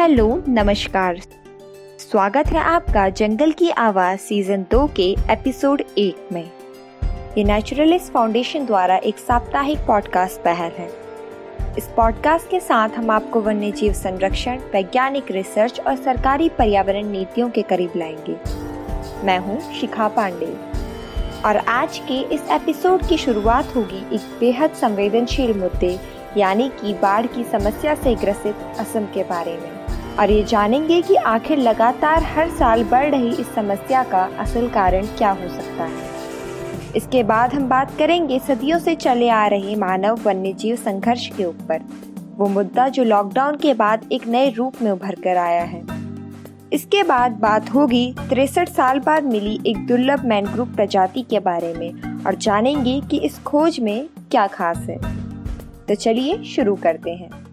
Hello, नमस्कार। स्वागत है आपका जंगल की आवाज़ सीज़न दो के एपिसोड एक में। ये नेचुरलिस्ट फाउंडेशन द्वारा एक साप्ताहिक पॉडकास्ट पहल है। इस पॉडकास्ट के साथ हम आपको वन्य जीव संरक्षण, वैज्ञानिक रिसर्च और सरकारी पर्यावरण नीतियों के करीब लाएँगे। मैं हूँ शिखा पांडे। और आज के इस एपिसोड की शुरुआत होगी एक बेहद संवेदनशील मुद्दे, यानी कि बाढ़ की समस्या से ग्रसित असम के बारे में। और ये जानेंगे कि आखिर लगातार हर साल बढ़ रही इस समस्या का असल कारण क्या हो सकता है। इसके बाद हम बात करेंगे सदियों से चले आ रहे मानव वन्य जीव संघर्ष के ऊपर। वो मुद्दा जो लॉकडाउन के बाद एक नए रूप में उभर कर आया है। इसके बाद बात होगी तिरसठ साल बाद मिली एक दुर्लभ मैनग्रुव प्रजाति के बारे में और जानेंगे कि इस खोज में क्या खास है। तो चलिए शुरू करते हैं।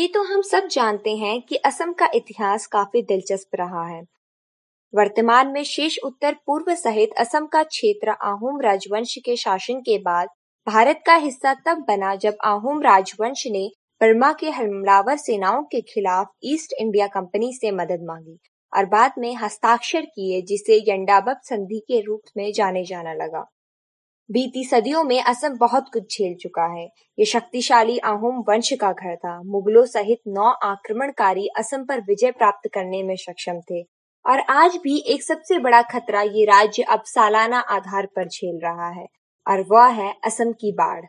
ये तो हम सब जानते हैं कि असम का इतिहास काफ़ी दिलचस्प रहा है। वर्तमान में शेष उत्तर पूर्व सहित असम का क्षेत्र आहोम राजवंश के शासन के बाद भारत का हिस्सा तब बना जब आहोम राजवंश ने बर्मा के हमलावर सेनाओं के खिलाफ ईस्ट इंडिया कंपनी से मदद मांगी और बाद में हस्ताक्षर किए, जिसे यंडाबब संधि के रूप में जाने जाना लगा। बीती सदियों में असम बहुत कुछ झेल चुका है। ये शक्तिशाली आहोम वंश का घर था। मुगलों सहित नौ आक्रमणकारी असम पर विजय प्राप्त करने में सक्षम थे। और आज भी एक सबसे बड़ा खतरा ये राज्य अब सालाना आधार पर झेल रहा है, और वह है असम की बाढ़।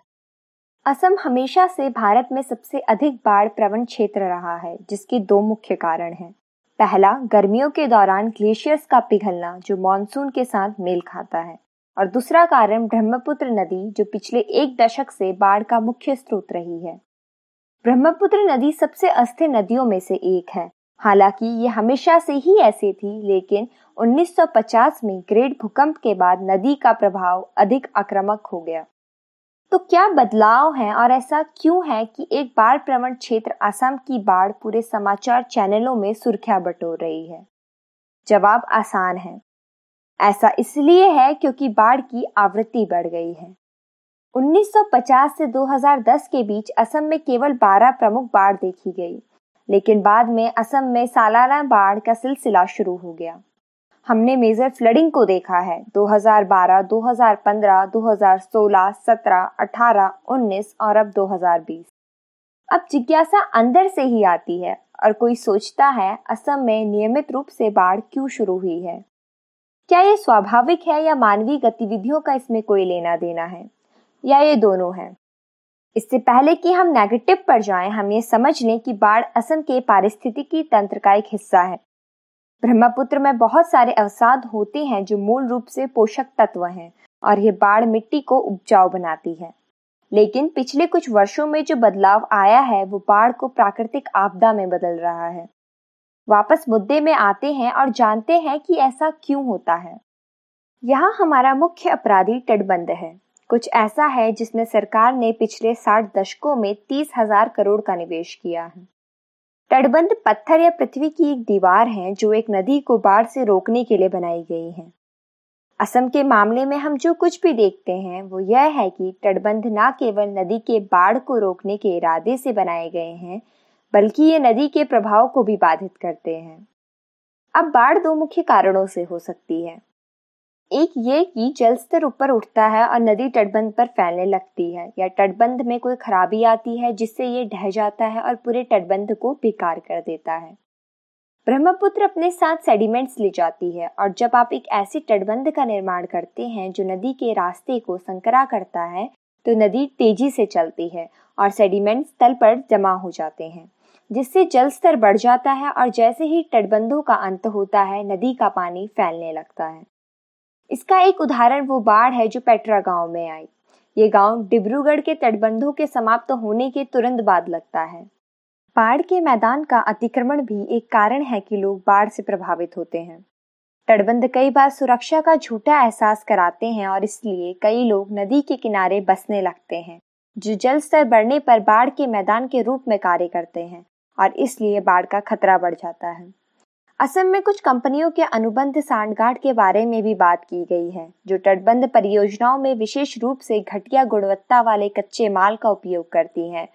असम हमेशा से भारत में सबसे अधिक बाढ़ प्रवण क्षेत्र रहा है, जिसके दो मुख्य कारण हैं। पहला, गर्मियों के दौरान ग्लेशियर्स का पिघलना, जो मानसून के साथ मेल खाता है। और दूसरा कारण ब्रह्मपुत्र नदी, जो पिछले एक दशक से बाढ़ का मुख्य स्रोत रही है। ब्रह्मपुत्र नदी सबसे अस्थिर नदियों में से एक है। हालाँकि ये हमेशा से ही ऐसी थी, लेकिन 1950 में ग्रेट भूकंप के बाद नदी का प्रभाव अधिक आक्रामक हो गया। तो क्या बदलाव है और ऐसा क्यों है कि एक बाढ़ प्रवण क्षेत्र असम की बाढ़ पूरे समाचार चैनलों में सुर्खियाँ बटोर रही है? जवाब आसान है। ऐसा इसलिए है क्योंकि बाढ़ की आवृत्ति बढ़ गई है। 1950 से 2010 के बीच असम में केवल 12 प्रमुख बाढ़ देखी गई लेकिन बाद में असम में सालाना बाढ़ का सिलसिला शुरू हो गया। हमने मेजर फ्लडिंग को देखा है 2012, 2015, 2016, 17, 18, 19 और अब 2020। अब जिज्ञासा अंदर से ही आती है और कोई सोचता है असम में नियमित रूप से बाढ़ क्यों शुरू हुई है। क्या ये स्वाभाविक है या मानवीय गतिविधियों का इसमें कोई लेना देना है? या ये दोनों है? इससे पहले कि हम नेगेटिव पर जाएँ, हम ये समझ लें कि बाढ़ असम के पारिस्थितिकी तंत्र का एक हिस्सा है। ब्रह्मपुत्र में बहुत सारे अवसाद होते हैं जो मूल रूप से पोषक तत्व हैं और ये बाढ़ मिट्टी को उपजाऊ बनाती है। लेकिन पिछले कुछ वर्षों में जो बदलाव आया है वो बाढ़ को प्राकृतिक आपदा में बदल रहा है। वापस मुद्दे में आते हैं और जानते हैं कि ऐसा क्यों होता है। यहाँ हमारा मुख्य अपराधी तटबंध है। कुछ ऐसा है जिसमें सरकार ने पिछले साठ दशकों में तीस हज़ार करोड़ का निवेश किया है। तटबंध पत्थर या पृथ्वी की एक दीवार है जो एक नदी को बाढ़ से रोकने के लिए बनाई गई है। असम के मामले में हम जो कुछ भी देखते हैं, वो यह है कि तटबंध न केवल नदी के बाढ़ को रोकने के इरादे से बनाए गए हैं बल्कि ये नदी के प्रभाव को भी बाधित करते हैं। अब बाढ़ दो मुख्य कारणों से हो सकती है। एक ये कि जल स्तर ऊपर उठता है और नदी तटबंध पर फैलने लगती है या तटबंध में कोई खराबी आती है जिससे ये ढह जाता है और पूरे तटबंध को बेकार कर देता है। ब्रह्मपुत्र अपने साथ सेडिमेंट्स ले जाती है और जब आप एक ऐसे तटबंध का निर्माण करते हैं जो नदी के रास्ते को संकरा करता है तो नदी तेज़ी से चलती है और सेडिमेंट्स तल पर जमा हो जाते हैं। जिससे जल स्तर बढ़ जाता है और जैसे ही तटबंधों का अंत होता है, नदी का पानी फैलने लगता है। इसका एक उदाहरण वो बाढ़ है जो पेट्रा गाँव में आई। ये गाँव डिब्रूगढ़ के तटबंधों के समाप्त होने के तुरंत बाद लगता है। बाढ़ के मैदान का अतिक्रमण भी एक कारण है कि लोग बाढ़ से प्रभावित होते हैं। तटबंध कई बार सुरक्षा का झूठा एहसास कराते हैं और इसलिए कई लोग नदी के किनारे बसने लगते हैं, जो जल स्तर बढ़ने पर बाढ़ के मैदान के रूप में कार्य करते हैं। और इसलिए बाढ़ का खतरा बढ़ जाता है। असम में कुछ कंपनियों के अनुबंध सांठगांठ के बारे में भी बात की गई है, जो तटबंध परियोजनाओं में विशेष रूप से घटिया गुणवत्ता वाले कच्चे माल का उपयोग करती हैं,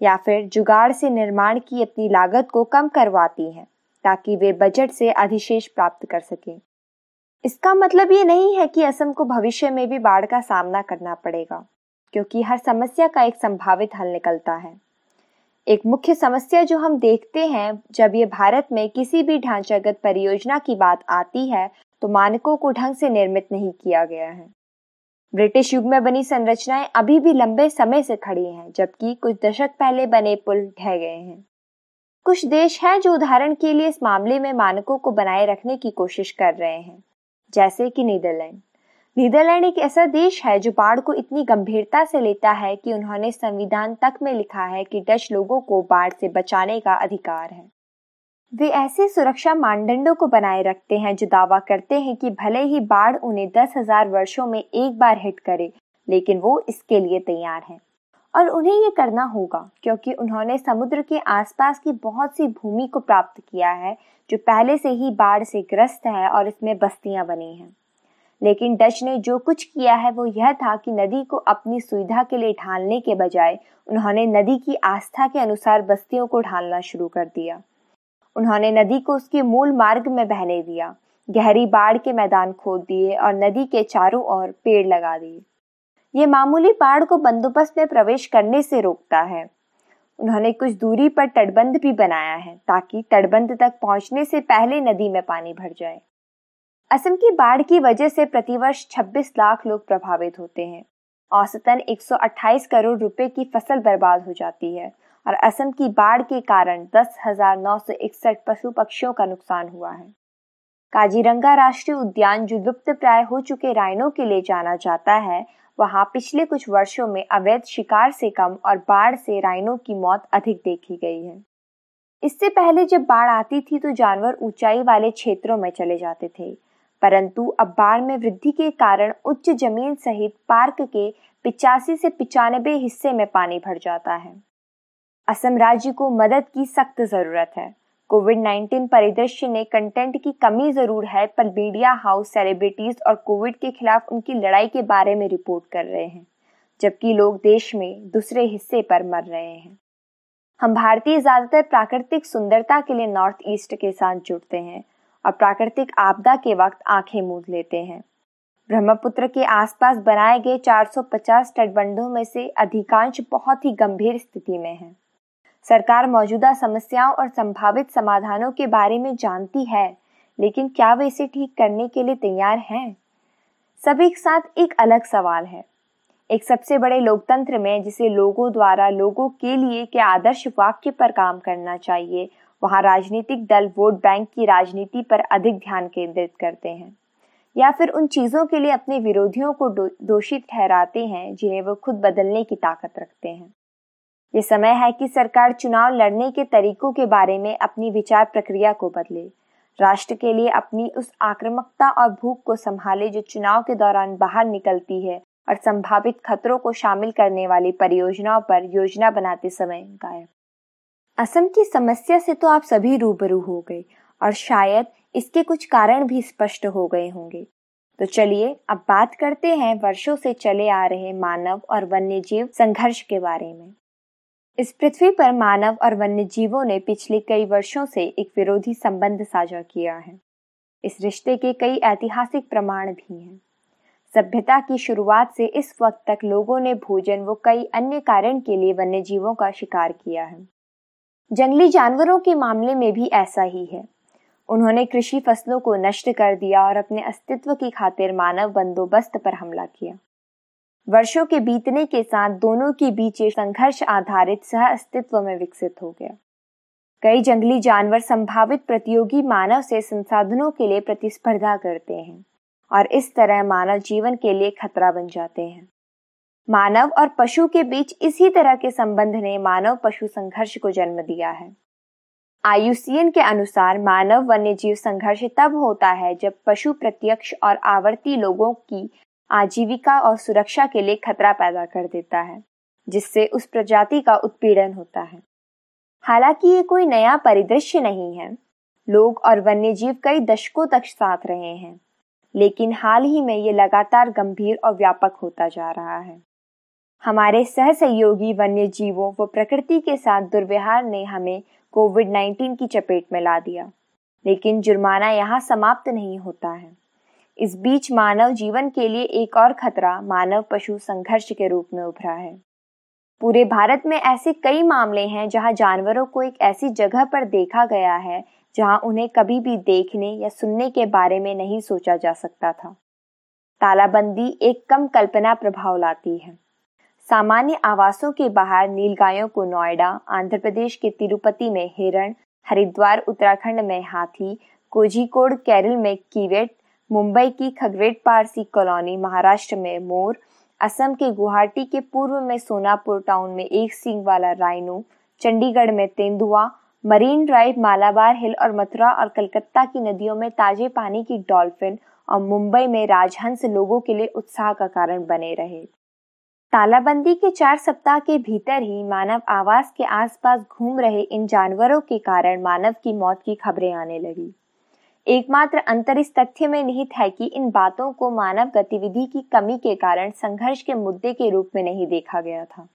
या फिर जुगाड़ से निर्माण की अपनी लागत को कम करवाती हैं, ताकि वे बजट से अधिशेष प्राप्त कर सकें। इसका मतलब ये नहीं है कि असम को भविष्य में भी बाढ़ का सामना करना पड़ेगा, क्योंकि हर समस्या का एक संभावित हल निकलता है। एक मुख्य समस्या जो हम देखते हैं, जब ये भारत में किसी भी ढांचागत परियोजना की बात आती है तो मानकों को ढंग से निर्मित नहीं किया गया है। ब्रिटिश युग में बनी संरचनाएँ अभी भी लंबे समय से खड़ी हैं, जबकि कुछ दशक पहले बने पुल ढह गए हैं। कुछ देश हैं जो उदाहरण के लिए इस मामले में मानकों को बनाए रखने की कोशिश कर रहे हैं, जैसे कि नीदरलैंड। नीदरलैंड एक ऐसा देश है जो बाढ़ को इतनी गंभीरता से लेता है कि उन्होंने संविधान तक में लिखा है कि डच लोगों को बाढ़ से बचाने का अधिकार है। वे ऐसे सुरक्षा मानदंडों को बनाए रखते हैं जो दावा करते हैं कि भले ही बाढ़ उन्हें दस हज़ार वर्षों में एक बार हिट करे, लेकिन वो इसके लिए तैयार हैं। और उन्हें ये करना होगा क्योंकि उन्होंने समुद्र के आसपास की बहुत सी भूमि को प्राप्त किया है, जो पहले से ही बाढ़ से ग्रस्त है और इसमें बस्तियाँ बनी हैं। लेकिन डच ने जो कुछ किया है वो यह था कि नदी को अपनी सुविधा के लिए ढालने के बजाय उन्होंने नदी की आस्था के अनुसार बस्तियों को ढालना शुरू कर दिया। उन्होंने नदी को उसके मूल मार्ग में बहने दिया, गहरी बाढ़ के मैदान खोद दिए और नदी के चारों ओर पेड़ लगा दिए। ये मामूली बाढ़ को बंदोबस्त में प्रवेश करने से रोकता है। उन्होंने कुछ दूरी पर तटबंध भी बनाया है ताकि तटबंध तक पहुँचने से पहले नदी में पानी भर जाए। असम की बाढ़ की वजह से प्रतिवर्ष 26 लाख लोग प्रभावित होते हैं। औसतन 128 करोड़ रुपए की फ़सल बर्बाद हो जाती है और असम की बाढ़ के कारण दस पशु पक्षियों का नुकसान हुआ है। काजीरंगा राष्ट्रीय उद्यान जो लुप्त प्राय हो चुके राइनों के लिए जाना जाता है, वहाँ पिछले कुछ वर्षों में अवैध शिकार से कम और बाढ़ से राइनों की मौत अधिक देखी गई है। इससे पहले जब बाढ़ आती थी तो जानवर ऊंचाई वाले क्षेत्रों में चले जाते थे। परंतु अब बाढ़ में वृद्धि के कारण उच्च ज़मीन सहित पार्क के पिचासी से पिचानबे हिस्से में पानी भर जाता है। असम राज्य को मदद की सख्त ज़रूरत है। कोविड 19 परिदृश्य ने कंटेंट की कमी ज़रूर है, पर मीडिया हाउस सेलिब्रिटीज और कोविड के खिलाफ उनकी लड़ाई के बारे में रिपोर्ट कर रहे हैं, जबकि लोग देश में दूसरे हिस्से पर मर रहे हैं। हम भारतीय ज़्यादातर प्राकृतिक सुंदरता के लिए नॉर्थ ईस्ट के साथ जुड़ते हैं और प्राकृतिक आपदा के वक्त आँखें मूंद लेते हैं। ब्रह्मपुत्र के आसपास बनाए गए 450 तटबंधों में से अधिकांश बहुत ही गंभीर स्थिति में हैं। सरकार मौजूदा समस्याओं और संभावित समाधानों के बारे में जानती है, लेकिन क्या वे इसे ठीक करने के लिए तैयार हैं? सब एक साथ एक अलग सवाल है। एक सबसे बड़े लोकतंत्र में जिसे लोगों द्वारा लोगों के लिए के आदर्श वाक्य पर काम करना चाहिए वहाँ राजनीतिक दल वोट बैंक की राजनीति पर अधिक ध्यान केंद्रित करते हैं। या फिर उन चीज़ों के लिए अपने विरोधियों को दोषी ठहराते हैं, जिन्हें वो खुद बदलने की ताकत रखते हैं। ये समय है कि सरकार चुनाव लड़ने के तरीकों के बारे में अपनी विचार प्रक्रिया को बदले। राष्ट्र के लिए अपनी उस आक्रामकता और भूख को संभाले जो चुनाव के दौरान बाहर निकलती है और संभावित खतरों को शामिल करने वाली परियोजनाओं पर योजना बनाते समय गायब। असम की समस्या से तो आप सभी रूबरू हो गए और शायद इसके कुछ कारण भी स्पष्ट हो गए होंगे। तो चलिए, अब बात करते हैं वर्षों से चले आ रहे मानव और वन्यजीव संघर्ष के बारे में। इस पृथ्वी पर मानव और वन्य जीवों ने पिछले कई वर्षों से एक विरोधी संबंध साझा किया है। इस रिश्ते के कई ऐतिहासिक प्रमाण भी हैं। सभ्यता की शुरुआत से इस वक्त तक लोगों ने भोजन व कई अन्य कारण के लिए वन्य जीवों का शिकार किया है। जंगली जानवरों के मामले में भी ऐसा ही है। उन्होंने कृषि फ़सलों को नष्ट कर दिया और अपने अस्तित्व की खातिर मानव बंदोबस्त पर हमला किया। वर्षों के बीतने के साथ दोनों के बीच ये संघर्ष आधारित सह अस्तित्व में विकसित हो गया। कई जंगली जानवर संभावित प्रतियोगी मानव से संसाधनों के लिए प्रतिस्पर्धा करते हैं और इस तरह मानव जीवन के लिए खतरा बन जाते हैं। मानव और पशु के बीच इसी तरह के संबंध ने मानव पशु संघर्ष को जन्म दिया है। आयुसीएन के अनुसार मानव वन्य जीव संघर्ष तब होता है जब पशु प्रत्यक्ष और आवर्ती लोगों की आजीविका और सुरक्षा के लिए खतरा पैदा कर देता है, जिससे उस प्रजाति का उत्पीड़न होता है। हालाँकि ये कोई नया परिदृश्य नहीं है। लोग और वन्य जीव कई दशकों तक साथ रहे हैं, लेकिन हाल ही में ये लगातार गंभीर और व्यापक होता जा रहा है। हमारे सह सहयोगी वन्य जीवों व प्रकृति के साथ दुर्व्यवहार ने हमें कोविड 19 की चपेट में ला दिया। लेकिन जुर्माना यहाँ समाप्त नहीं होता है। इस बीच मानव जीवन के लिए एक और खतरा मानव पशु संघर्ष के रूप में उभरा है। पूरे भारत में ऐसे कई मामले हैं जहाँ जानवरों को एक ऐसी जगह पर देखा गया है जहाँ उन्हें कभी भी देखने या सुनने के बारे में नहीं सोचा जा सकता था। तालाबंदी एक कम कल्पना प्रभाव लाती है। सामान्य आवासों के बाहर नीलगायों को नोएडा, आंध्र प्रदेश के तिरुपति में हिरण, हरिद्वार, उत्तराखंड में हाथी, कोझिकोड, केरल में कीवेट, मुंबई की खगरेट पारसी कॉलोनी, महाराष्ट्र में मोर, असम के गुवाहाटी के पूर्व में सोनापुर टाउन में एक सींग वाला राइनो, चंडीगढ़ में तेंदुआ, मरीन ड्राइव मालाबार हिल और मथुरा और कलकत्ता की नदियों में ताजे पानी की डॉल्फिन और मुंबई में राजहंस लोगों के लिए उत्साह का कारण बने रहे। तालाबंदी के चार सप्ताह के भीतर ही मानव आवास के आसपास घूम रहे इन जानवरों के कारण मानव की मौत की खबरें आने लगी। एकमात्र अंतर इस तथ्य में निहित है कि इन बातों को मानव गतिविधि की कमी के कारण संघर्ष के मुद्दे के रूप में नहीं देखा गया था।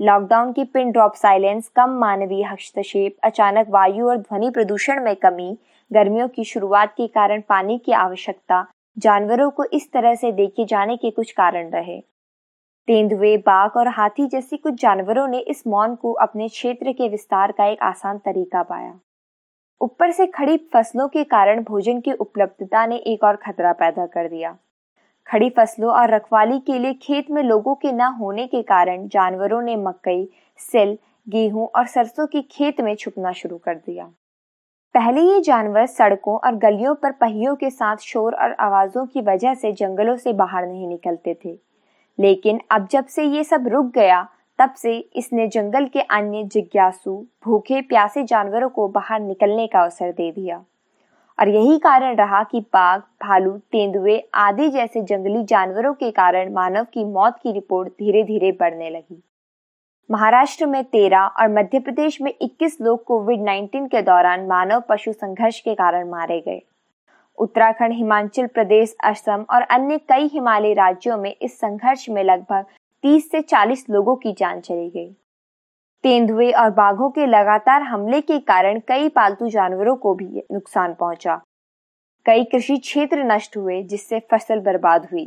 लॉकडाउन की पिन ड्रॉप साइलेंस, कम मानवीय हस्तक्षेप, अचानक वायु और ध्वनि प्रदूषण में कमी, गर्मियों की शुरुआत के कारण पानी की आवश्यकता, जानवरों को इस तरह से देखे जाने के कुछ कारण रहे। तेंदुए, बाघ और हाथी जैसे कुछ जानवरों ने इस मौन को अपने क्षेत्र के विस्तार का एक आसान तरीका पाया। ऊपर से खड़ी फ़सलों के कारण भोजन की उपलब्धता ने एक और खतरा पैदा कर दिया। खड़ी फ़सलों और रखवाली के लिए खेत में लोगों के न होने के कारण जानवरों ने मकई, सिल, गेहूँ और सरसों की खेत में छुपना शुरू कर दिया। पहले ये जानवर सड़कों और गलियों पर पहियों के साथ शोर और आवाजों की वजह से जंगलों से बाहर नहीं निकलते थे। लेकिन अब जब से ये सब रुक गया, तब से इसने जंगल के अन्य जिज्ञासु, भूखे, प्यासे जानवरों को बाहर निकलने का अवसर दे दिया। और यही कारण रहा कि बाघ, भालू, तेंदुए आदि जैसे जंगली जानवरों के कारण मानव की मौत की रिपोर्ट धीरे धीरे बढ़ने लगी। महाराष्ट्र में तेरह और मध्य प्रदेश में 21 लोग कोविड 19 के दौरान मानव पशु संघर्ष के कारण मारे गए। उत्तराखंड, हिमाचल प्रदेश, असम और अन्य कई हिमालयी राज्यों में इस संघर्ष में लगभग 30 से 40 लोगों की जान चली गई। तेंदुए और बाघों के लगातार हमले के कारण कई पालतू जानवरों को भी नुकसान पहुँचा। कई कृषि क्षेत्र नष्ट हुए, जिससे फ़सल बर्बाद हुई।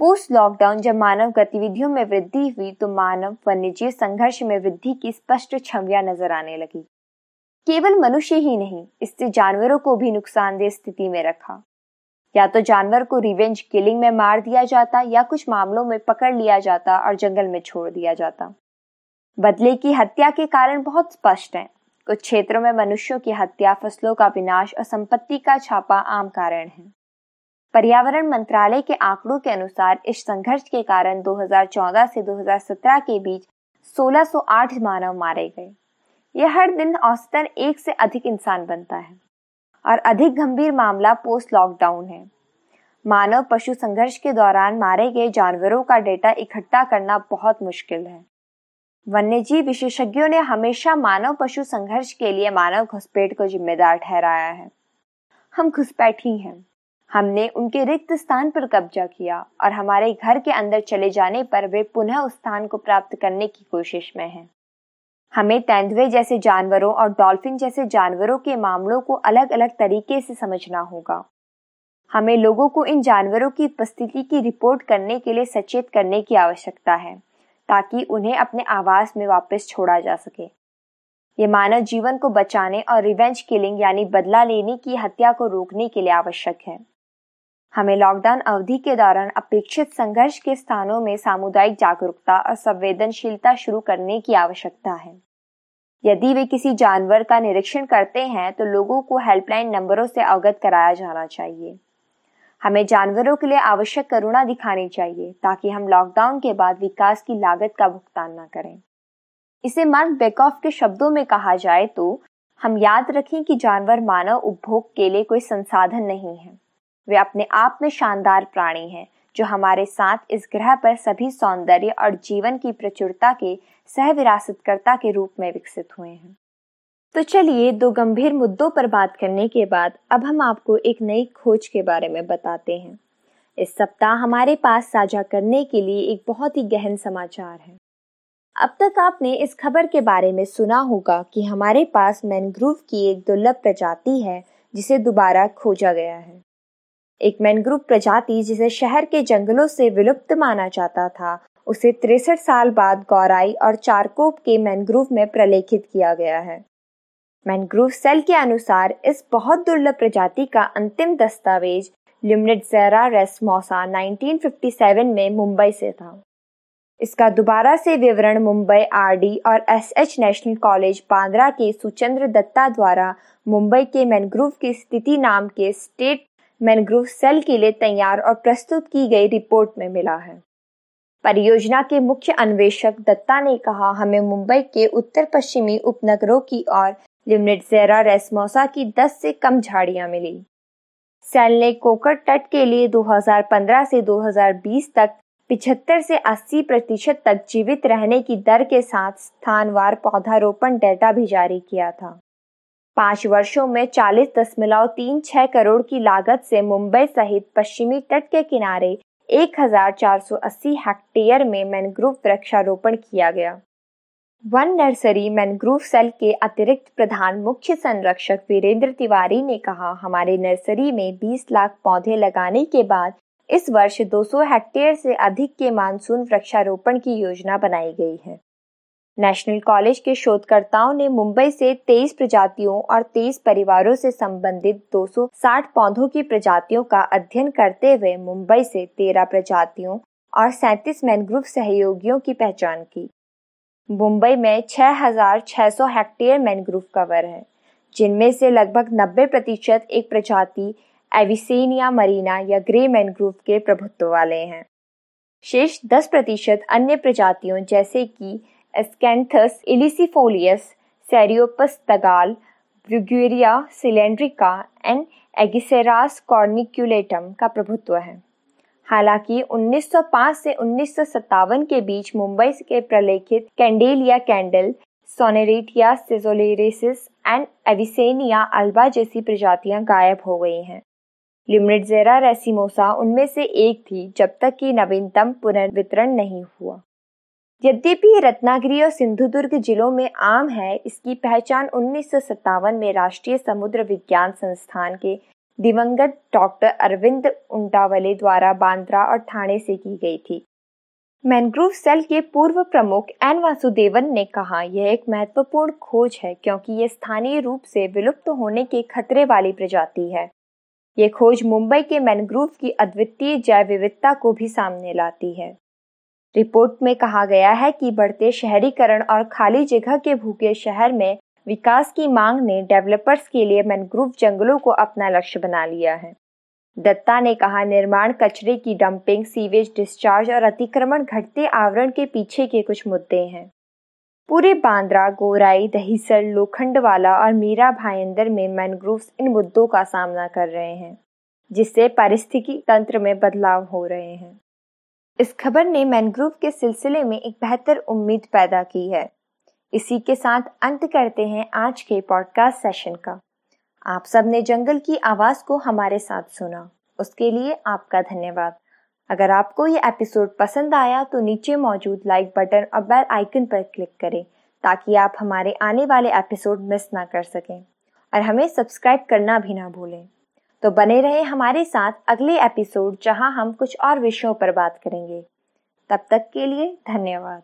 पोस्ट लॉकडाउन जब मानव गतिविधियों में वृद्धि हुई तो मानव वन्यजीव संघर्ष में वृद्धि की स्पष्ट छवियाँ नज़र आने लगी। केवल मनुष्य ही नहीं, इससे जानवरों को भी नुकसानदेह स्थिति में रखा। या तो जानवर को रिवेंज किलिंग में मार दिया जाता, या कुछ मामलों में पकड़ लिया जाता और जंगल में छोड़ दिया जाता। बदले की हत्या के कारण बहुत स्पष्ट हैं। कुछ क्षेत्रों में मनुष्यों की हत्या, फ़सलों का विनाश और संपत्ति का छापा आम कारण है। पर्यावरण मंत्रालय के आंकड़ों के अनुसार इस संघर्ष के कारण 2014 से 2017 के बीच 1608 मानव मारे गए। यह हर दिन औसतन एक से अधिक इंसान बनता है और अधिक गंभीर मामला पोस्ट लॉकडाउन है। मानव पशु संघर्ष के दौरान मारे गए जानवरों का डेटा इकट्ठा करना बहुत मुश्किल है। वन्यजीव विशेषज्ञों ने हमेशा मानव पशु संघर्ष के लिए मानव घुसपैठ को जिम्मेदार ठहराया है। हम घुसपैठ ही। हमने उनके रिक्त स्थान पर कब्जा किया और हमारे घर के अंदर चले जाने पर वे पुनः उस स्थान को प्राप्त करने की कोशिश में हैं। हमें तेंदुए जैसे जानवरों और डॉल्फिन जैसे जानवरों के मामलों को अलग अलग तरीके से समझना होगा। हमें लोगों को इन जानवरों की उपस्थिति की रिपोर्ट करने के लिए सचेत करने की आवश्यकता है, ताकि उन्हें अपने आवास में वापस छोड़ा जा सके। ये मानव जीवन को बचाने और रिवेंज किलिंग यानी बदला लेने की हत्या को रोकने के लिए आवश्यक है। हमें लॉकडाउन अवधि के दौरान अपेक्षित संघर्ष के स्थानों में सामुदायिक जागरूकता और संवेदनशीलता शुरू करने की आवश्यकता है। यदि वे किसी जानवर का निरीक्षण करते हैं तो लोगों को हेल्पलाइन नंबरों से अवगत कराया जाना चाहिए। हमें जानवरों के लिए आवश्यक करुणा दिखानी चाहिए, ताकि हम लॉकडाउन के बाद विकास की लागत का भुगतान न करें। इसे मार्क बेकॉफ के शब्दों में कहा जाए तो हम याद रखें कि जानवर मानव उपभोग के लिए कोई संसाधन नहीं है। वे अपने आप में शानदार प्राणी हैं, जो हमारे साथ इस ग्रह पर सभी सौंदर्य और जीवन की प्रचुरता के सह विरासतकर्ता के रूप में विकसित हुए हैं। तो चलिए दो गंभीर मुद्दों पर बात करने के बाद अब हम आपको एक नई खोज के बारे में बताते हैं। इस सप्ताह हमारे पास साझा करने के लिए एक बहुत ही गहन समाचार है। अब तक आपने इस खबर के बारे में सुना होगा कि हमारे पास मैनग्रोव की एक दुर्लभ प्रजाति है, जिसे दोबारा खोजा गया है। एक मैनग्रोव प्रजाति जिसे शहर के जंगलों से विलुप्त माना जाता था, उसे तिरसठ साल बाद गौराई और चारकोप के मैनग्रोव में प्रलेखित किया गया है। मैनग्रोव सेल के अनुसार इस बहुत दुर्लभ प्रजाति का अंतिम दस्तावेज़ लिमिटेड जेरा रेसमोसा 1957 में मुंबई से था। इसका दोबारा से विवरण मुंबई आरडी और एसएच नेशनल कॉलेज बांद्रा के सुचंद्र दत्ता द्वारा मुंबई के मैनग्रोव की स्थिति नाम के स्टेट मैनग्रोव सेल के लिए तैयार और प्रस्तुत की गई रिपोर्ट में मिला है। परियोजना के मुख्य अन्वेषक दत्ता ने कहा, हमें मुंबई के उत्तर पश्चिमी उपनगरों की और लिमिटेड जेरा रेसमोसा की 10 से कम झाड़ियाँ मिली। सेल ने कोकर तट के लिए 2015 से 2020 तक 75 से 80 प्रतिशत तक जीवित रहने की दर के साथ स्थानवार पौधारोपण डेटा भी जारी किया था। पाँच वर्षों में चालीस दशमलव तीन छह करोड़ की लागत से मुंबई सहित पश्चिमी तट के किनारे 1480 हेक्टेयर में मैनग्रोव वृक्षारोपण किया गया। वन नर्सरी मैनग्रोव सेल के अतिरिक्त प्रधान मुख्य संरक्षक वीरेंद्र तिवारी ने कहा, हमारे नर्सरी में 20 लाख पौधे लगाने के बाद इस वर्ष 200 हेक्टेयर से अधिक के मानसून वृक्षारोपण की योजना बनाई गई है। नेशनल कॉलेज के शोधकर्ताओं ने मुंबई से 23 प्रजातियों और 23 परिवारों से संबंधित 260 पौधों की प्रजातियों का अध्ययन करते हुए मुंबई से 13 प्रजातियों और 37 मैनग्रोव सहयोगियों की पहचान की। मुंबई में 6,600 हेक्टेयर मैनग्रोव कवर है जिनमें से लगभग 90 प्रतिशत एक प्रजाति एविसेनिया मरीना या ग्रे मैनग्रोव के प्रभुत्व वाले हैं। शेष 10 प्रतिशत अन्य प्रजातियों जैसे कि एस्केंथस इलिसिफोलियस सेरियोपस तगाल व्यूगेरिया सिलेंड्रिका एंड एगिसेरास कॉर्निक्यूलेटम का प्रभुत्व है। हालाँकि 1905 से उन्नीस सौ सत्तावन के बीच मुंबई के प्रलेखित कैंडेलिया कैंडल सोनेरेटिया सिजोलेरेसिस एंड एविसेनिया अल्बा जैसी प्रजातियाँ गायब हो गई हैं। लिमरिडजेरा रेसिमोसा उनमें से एक थी, जब तक कि नवीनतम पुनर्वितरण नहीं हुआ। यद्यपि रत्नागिरी और सिंधुदुर्ग जिलों में आम है, इसकी पहचान उन्नीस सौ सत्तावन में राष्ट्रीय समुद्र विज्ञान संस्थान के दिवंगत डॉक्टर अरविंद उंटावले द्वारा बांद्रा और ठाणे से की गई थी। मैनग्रोव सेल के पूर्व प्रमुख एन वासुदेवन ने कहा, यह एक महत्वपूर्ण खोज है, क्योंकि यह स्थानीय रूप से विलुप्त होने के खतरे वाली प्रजाति है। ये खोज मुंबई के मैनग्रोव की अद्वितीय जैव विविधता को भी सामने लाती है। रिपोर्ट में कहा गया है कि बढ़ते शहरीकरण और खाली जगह के भूखे शहर में विकास की मांग ने डेवलपर्स के लिए मैनग्रोव जंगलों को अपना लक्ष्य बना लिया है। दत्ता ने कहा, निर्माण कचरे की डंपिंग, सीवेज डिस्चार्ज और अतिक्रमण घटते आवरण के पीछे के कुछ मुद्दे हैं। पूरे बांद्रा, गोराई, दहीसर, लोखंडवाला और मीरा भाईंदर में मैनग्रोव्स इन मुद्दों का सामना कर रहे हैं, जिससे पारिस्थितिकी तंत्र में बदलाव हो रहे हैं। इस खबर ने मैनग्रोव के सिलसिले में एक बेहतर उम्मीद पैदा की है। इसी के साथ अंत करते हैं आज के पॉडकास्ट सेशन का। आप सबने जंगल की आवाज़ को हमारे साथ सुना। उसके लिए आपका धन्यवाद। अगर आपको ये एपिसोड पसंद आया तो नीचे मौजूद लाइक बटन और बेल आइकन पर क्लिक करें ताकि आप हमारे आने वाले एपिसोड मिस ना कर सकें। और हमें सब्सक्राइब करना भी ना भूलें। तो बने रहे हमारे साथ अगले एपिसोड जहाँ हम कुछ और विषयों पर बात करेंगे। तब तक के लिए धन्यवाद।